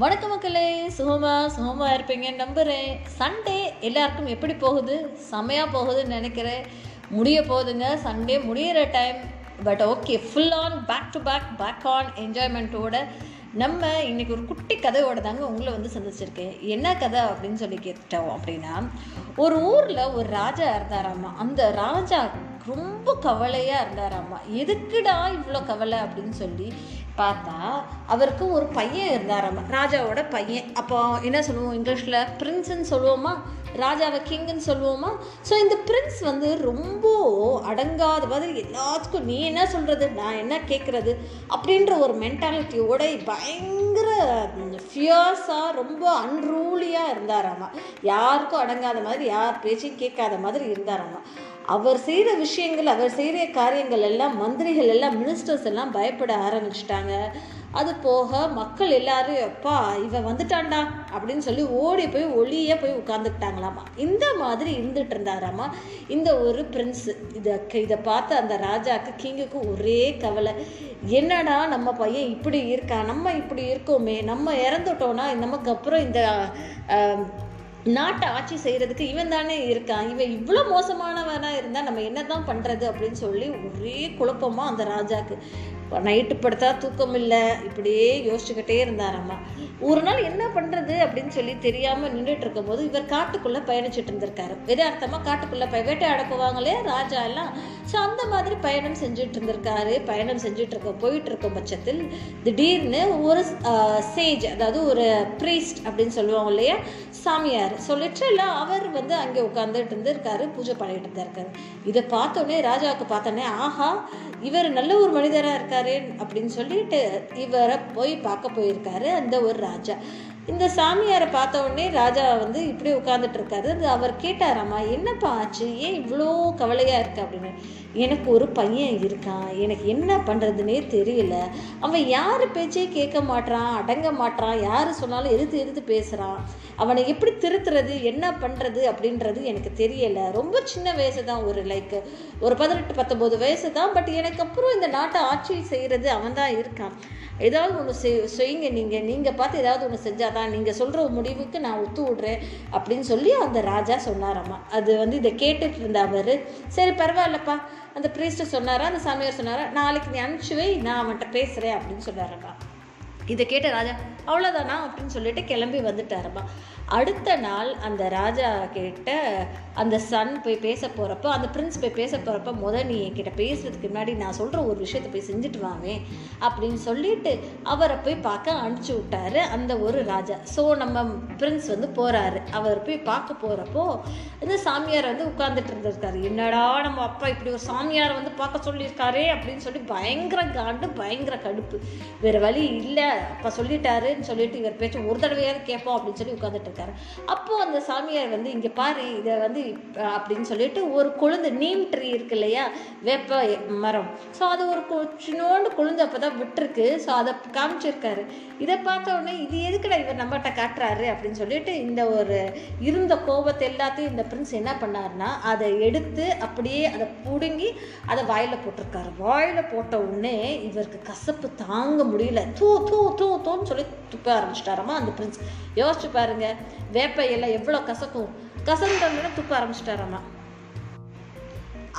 வணக்க மக்களே சுகமா சுகமா இருப்பீங்க நம்புகிறேன் சண்டே எல்லாருக்கும் எப்படி போகுது? செமையாக போகுதுன்னு நினைக்கிறேன். முடிய போகுதுங்க. சண்டே முடியிற time but okay full on back to back back on என்ஜாய்மெண்ட்டோட நம்ம இன்னைக்கு ஒரு குட்டி கதையோட தாங்க உங்களை வந்து சந்திச்சிருக்கேன். என்ன கதை அப்படின்னு சொல்லி கேட்டோம் அப்படின்னா ஒரு ஊரில் ஒரு ராஜா இருந்தாராம்மா அந்த ராஜா ரொம்ப கவலையாக இருந்தாராம்மா எதுக்குடா இவ்வளோ கவலை அப்படின்னு சொல்லி பார்த்தா அவருக்கு ஒரு பையன் இருந்தாராம் ராஜாவோட பையன். அப்போ என்ன சொல்லுவோம் இங்கிலீஷில்? பிரின்ஸ்ன்னு சொல்லுவோமா? ராஜாவை கிங்குன்னு சொல்லுவோமா? ஸோ இந்த பிரின்ஸ் வந்து ரொம்ப அடங்காத மாதிரி எல்லாத்துக்கும் நீ என்ன சொல்கிறது நான் என்ன கேட்குறது அப்படின்ற ஒரு மென்டாலிட்டியோட பயங்கர ஃபியர்ஸாக ரொம்ப அன்ரூலியாக இருந்தாராமா. யாருக்கும் அடங்காத மாதிரி யார் பேச்சையும் கேட்காத மாதிரி இருந்தாராமா. அவர் செய்த விஷயங்கள் அவர் செய்த காரியங்கள் எல்லாம் மந்திரிகள் எல்லாம் மினிஸ்டர்ஸ் எல்லாம் பயப்பட ஆரம்பிச்சிட்டாங்க. அது போக மக்கள் எல்லாரும் எப்பா இவன் வந்துட்டான்டா அப்படின்னு சொல்லி ஓடி போய் ஒளியே போய் உட்காந்துக்கிட்டாங்களாமா இந்த மாதிரி இருந்துட்டு இருந்தாராமா. இந்த ஒரு பிரின்ஸ் இதை இதை பார்த்த அந்த ராஜாக்கு கிங்குக்கு ஒரே கவலை. என்னடா நம்ம பையன் இப்படி இருக்கான் நம்ம இப்படி இருக்கோமே நம்ம இறந்துட்டோம்னா நமக்கு அப்புறம் இந்த நாட்டை ஆட்சி செய்கிறதுக்கு இவன் தானே இருக்கான். இவன் இவ்வளோ மோசமானவனாக இருந்தால் நம்ம என்ன தான் பண்ணுறது அப்படின்னு சொல்லி ஒரே குழப்பமாக அந்த ராஜாக்கு. நைட்டு படுத்தா தூக்கம் இல்லை. இப்படியே யோசிச்சுக்கிட்டே இருந்தாராம்மா ஒரு நாள் என்ன பண்ணுறது அப்படின்னு சொல்லி தெரியாமல் நின்றுட்டு இருக்கும்போது இவர் காட்டுக்குள்ளே பயணிச்சுட்டு இருந்திருக்காரு. எதார்த்தமாக காட்டுக்குள்ளே பயவேட்டை வேட்டையாட போவாங்களே ராஜா எல்லாம். ஸோ அந்த மாதிரி பயணம் செஞ்சுட்டு இருந்திருக்காரு. பயணம் செஞ்சுட்டு இருக்க போயிட்டு இருக்க பட்சத்தில் திடீர்னு ஒரு சேஜ் அதாவது ஒரு ப்ரீஸ்ட் அப்படின்னு சொல்லுவாங்க இல்லையா? சாமியார். ஸோ லிட்ரலாக அவர் வந்து அங்கே உட்காந்துட்டு இருந்திருக்காரு பூஜை பண்ணிட்டு இருந்திருக்காரு. இதை பார்த்தோன்னே ராஜாவுக்கு பார்த்தோன்னே ஆஹா இவர் நல்ல ஒரு மனிதராக இருக்காரு அப்படின்னு சொல்லிட்டு இவரை போய் பார்க்க போயிருக்காரு அந்த ஒரு ராஜா. இந்த சாமியாரை பார்த்த உடனே ராஜா வந்து இப்படி உட்காந்துட்டு இருக்காரு. அது அவர் கேட்டாராம்மா என்னப்பா ஆச்சு? ஏன் இவ்வளோ கவலையாக இருக்கு? அப்படின்னு. எனக்கு ஒரு பையன் இருக்கான். எனக்கு என்ன பண்ணுறதுனே தெரியல. அவன் யார் பேச்சே கேட்க மாட்டான் அடங்க மாட்டான் யார் சொன்னாலும் எதிர்த்து எதிர்த்து பேசுகிறான் அவனை எப்படி திருத்துறது என்ன பண்ணுறது அப்படின்றது எனக்கு தெரியலை. ரொம்ப சின்ன வயசு தான் ஒரு லைக் ஒரு பதினெட்டு பத்தொம்போது வயசு தான் பட் எனக்கு அப்புறம் இந்த நாட்டை ஆட்சி செய்கிறது அவன் தான் இருக்கான். ஏதாவது ஒன்று செய் செய்யுங்க நீங்கள் நீங்கள் பார்த்து ஏதாவது ஒன்று செஞ்சால் தான் நீங்கள் சொல்கிற முடிவுக்கு நான் ஒத்து விடுறேன் அப்படின்னு சொல்லி அந்த ராஜா சொன்னாராம்மா அது வந்து இதை கேட்டுட்டு இருந்த அவர் சரி பரவாயில்லப்பா. அந்த ப்ரீஸ்ட்டு சொன்னாரா அந்த சாமியார் சொன்னாரா நாளைக்கு நீ அனுப்பிச்சு வை நான் அவன்கிட்ட பேசுகிறேன் அப்படின்னு சொன்னாரப்பா இதை கேட்ட ராஜா அவ்வளோதானா அப்படின்னு சொல்லிட்டு கிளம்பி வந்துட்டாரம்மா அடுத்த நாள் அந்த ராஜா கிட்ட அந்த சன் போய் பேச போகிறப்போ அந்த பிரின்ஸ் போய் பேச போகிறப்ப முத நீ என்கிட்ட பேசுறதுக்கு முன்னாடி நான் சொல்கிற ஒரு விஷயத்தை போய் செஞ்சுட்டு வாமே அப்படின்னு சொல்லிட்டு அவரை போய் பார்க்க அனுப்பிச்சி விட்டாரு அந்த ஒரு ராஜா. ஸோ நம்ம பிரின்ஸ் வந்து போகிறாரு அவர் போய் பார்க்க போகிறப்போ இந்த சாமியார் வந்து உட்காந்துட்டு இருந்திருக்காரு. என்னடா நம்ம அப்பா இப்படி ஒரு சாமியாரை வந்து பார்க்க சொல்லியிருக்காரே? அப்படின்னு சொல்லி பயங்கர காண்டு பயங்கர கடுப்பு. வேறு வழி இல்லை. அப்போ சொல்லிட்டாருன்னு சொல்லிட்டு இவர் பேச்சு ஒரு தடவையாவது கேட்போம் அப்படின்னு சொல்லி உட்காந்துட்டு இருக்காரு அப்போ அந்த சாமியார் வந்து இங்கே பாரு இதை வந்து அப்படின்னு சொல்லிட்டு ஒரு கொழுந்து நீம் ட்ரீ இருக்கு இல்லையா வேப்ப மரம். ஸோ அது ஒரு சின்னோண்டு கொழுந்து அப்போ தான் விட்டுருக்கு. ஸோ அதை காமிச்சிருக்காரு. இதை பார்த்த உடனே இது எதுக்குடா இவர் நம்மகிட்ட காட்டுறாரு? அப்படின்னு சொல்லிட்டு இந்த ஒரு இருந்த கோபத்தை எல்லாத்தையும் இந்த பிரின்ஸ் என்ன பண்ணாருன்னா அதை எடுத்து அப்படியே அதை பிடுங்கி அதை வாயில் போட்டிருக்காரு. வாயில் போட்ட உடனே இவருக்கு கசப்பு தாங்க முடியல. தூ தூ தூ தூன்னு சொல்லி துப்ப ஆரம்பிச்சிட்டாராமா அந்த பிரின்ஸ் யோசிச்சு பாருங்க வேப்ப எவ்வளோ கசக்கும். கசந்தோடனே துப்ப ஆரம்பிச்சிட்டாராமா.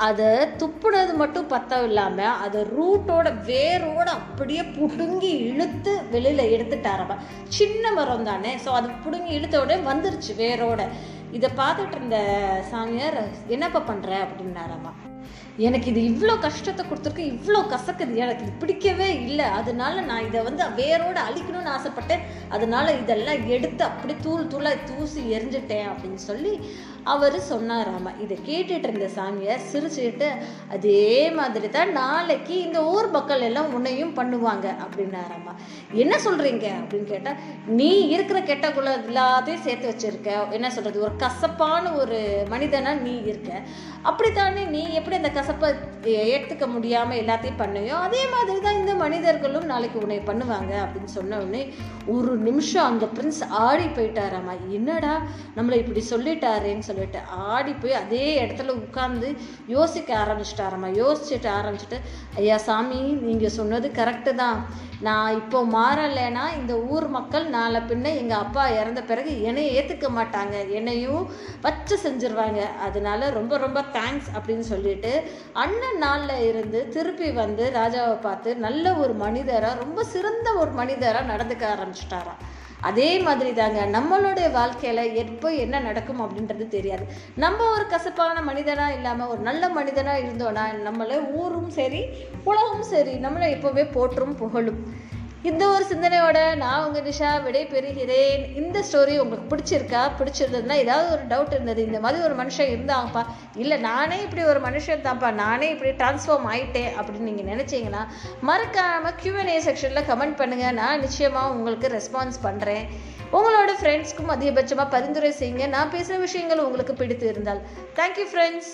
அதை துப்புனது மட்டும் பத்தம் இல்லாமல் அதை ரூட்டோட வேரோட அப்படியே புடுங்கி இழுத்து வெளியில் எடுத்துட்டாரம்மா சின்ன மரம் தானே ஸோ அது பிடுங்கி இழுத்த உடனே வந்துருச்சு வேரோட. இதை பார்த்துட்டு இருந்த சாமியார் என்னப்பா பண்ணுற அப்படின்னாரம்மா எனக்கு இது இவ்வளோ கஷ்டத்தை கொடுத்துருக்கு இவ்வளோ கசக்குது எனக்கு இது பிடிக்கவே இல்லை. அதனால நான் இதை வந்து வேரோடு அழிக்கணும்னு ஆசைப்பட்டேன். அதனால இதெல்லாம் எடுத்து அப்படி தூள் தூளாக தூசி எரிஞ்சிட்டேன் அப்படின்னு சொல்லி அவர் சொன்னாராமா இதை கேட்டுட்டு இருந்த சாமியார் சிரிச்சுக்கிட்டு அதே மாதிரி தான் நாளைக்கு இந்த ஊர் மக்கள் எல்லாம் உன்னையும் பண்ணுவாங்க அப்படின்னாராமா என்ன சொல்கிறீங்க அப்படின்னு கேட்டால் நீ இருக்கிற கெட்ட குலம் எல்லாத்தையும் சேர்த்து வச்சுருக்க. என்ன சொல்கிறது ஒரு கசப்பான ஒரு மனிதனாக நீ இருக்க. அப்படித்தானே? நீ எப்படி அந்த கசப்பை ஏற்றுக்க முடியாமல் எல்லாத்தையும் பண்ணுவோம் அதே மாதிரி தான் இந்த மனிதர்களும் நாளைக்கு உன்னை பண்ணுவாங்க அப்படின்னு சொன்ன உடனே ஒரு நிமிஷம் அந்த பிரின்ஸ் ஆடி போயிட்டாராமா. என்னடா நம்மளை இப்படி சொல்லிட்டாரேன்னு சொல்லிட்டு ஆடி போய் அதே இடத்துல உட்காந்து யோசிக்க ஆரம்பிச்சிட்டாராம்மா யோசிச்சுட்டு ஆரம்பிச்சுட்டு ஐயா சாமி நீங்கள் சொன்னது கரெக்டு தான். நான் இப்போ மாறலைன்னா இந்த ஊர் மக்கள் நாளை பின்ன எங்கள் அப்பா இறந்த பிறகு என்னை ஏற்றுக்க மாட்டாங்க. என்னையும் வச்சு செஞ்சிருவாங்க. அதனால ரொம்ப ரொம்ப தேங்க்ஸ் அப்படின்னு சொல்லிட்டு அண்ணன் நாளில் இருந்து திருப்பி வந்து ராஜாவை பார்த்து நல்ல ஒரு மனிதராக ரொம்ப சிறந்த ஒரு மனிதராக நடந்துக்க ஆரம்பிச்சிட்டாராம். அதே மாதிரி தாங்க நம்மளுடைய வாழ்க்கையில் எப்போ என்ன நடக்கும் அப்படின்றது தெரியாது. நம்ம ஒரு கசப்பான மனிதனாக இல்லாமல் ஒரு நல்ல மனிதனாக இருந்தோன்னா நம்மளை ஊரும் சரி உலகம் சரி நம்மளை எப்போவே போற்றும் புகழும். இந்த ஒரு சிந்தனையோட நான் உங்கள் நிஷா விடை பெறுகிறேன் இந்த ஸ்டோரி உங்களுக்கு பிடிச்சிருக்கா? பிடிச்சிருந்ததுன்னா ஏதாவது ஒரு டவுட் இருந்தது. இந்த மாதிரி ஒரு மனுஷன் இருந்தாங்கப்பா. இல்லை நானே இப்படி ஒரு மனுஷன் தான்ப்பா. நானே இப்படி டிரான்ஸ்ஃபார்ம் ஆயிட்டேன் அப்படின்னு நீங்கள் நினச்சிங்கன்னா மறக்காமல் கியூஎன்ஏ செக்ஷனில் கமெண்ட் பண்ணுங்கள் நான் நிச்சயமாக உங்களுக்கு ரெஸ்பான்ஸ் பண்ணுறேன் உங்களோட ஃப்ரெண்ட்ஸ்க்கும் அதிகபட்சமாக பரிந்துரை செய்யுங்க. நான் பேசுகிற விஷயங்கள் உங்களுக்கு பிடித்து இருந்தால் தேங்க்யூ ஃப்ரெண்ட்ஸ்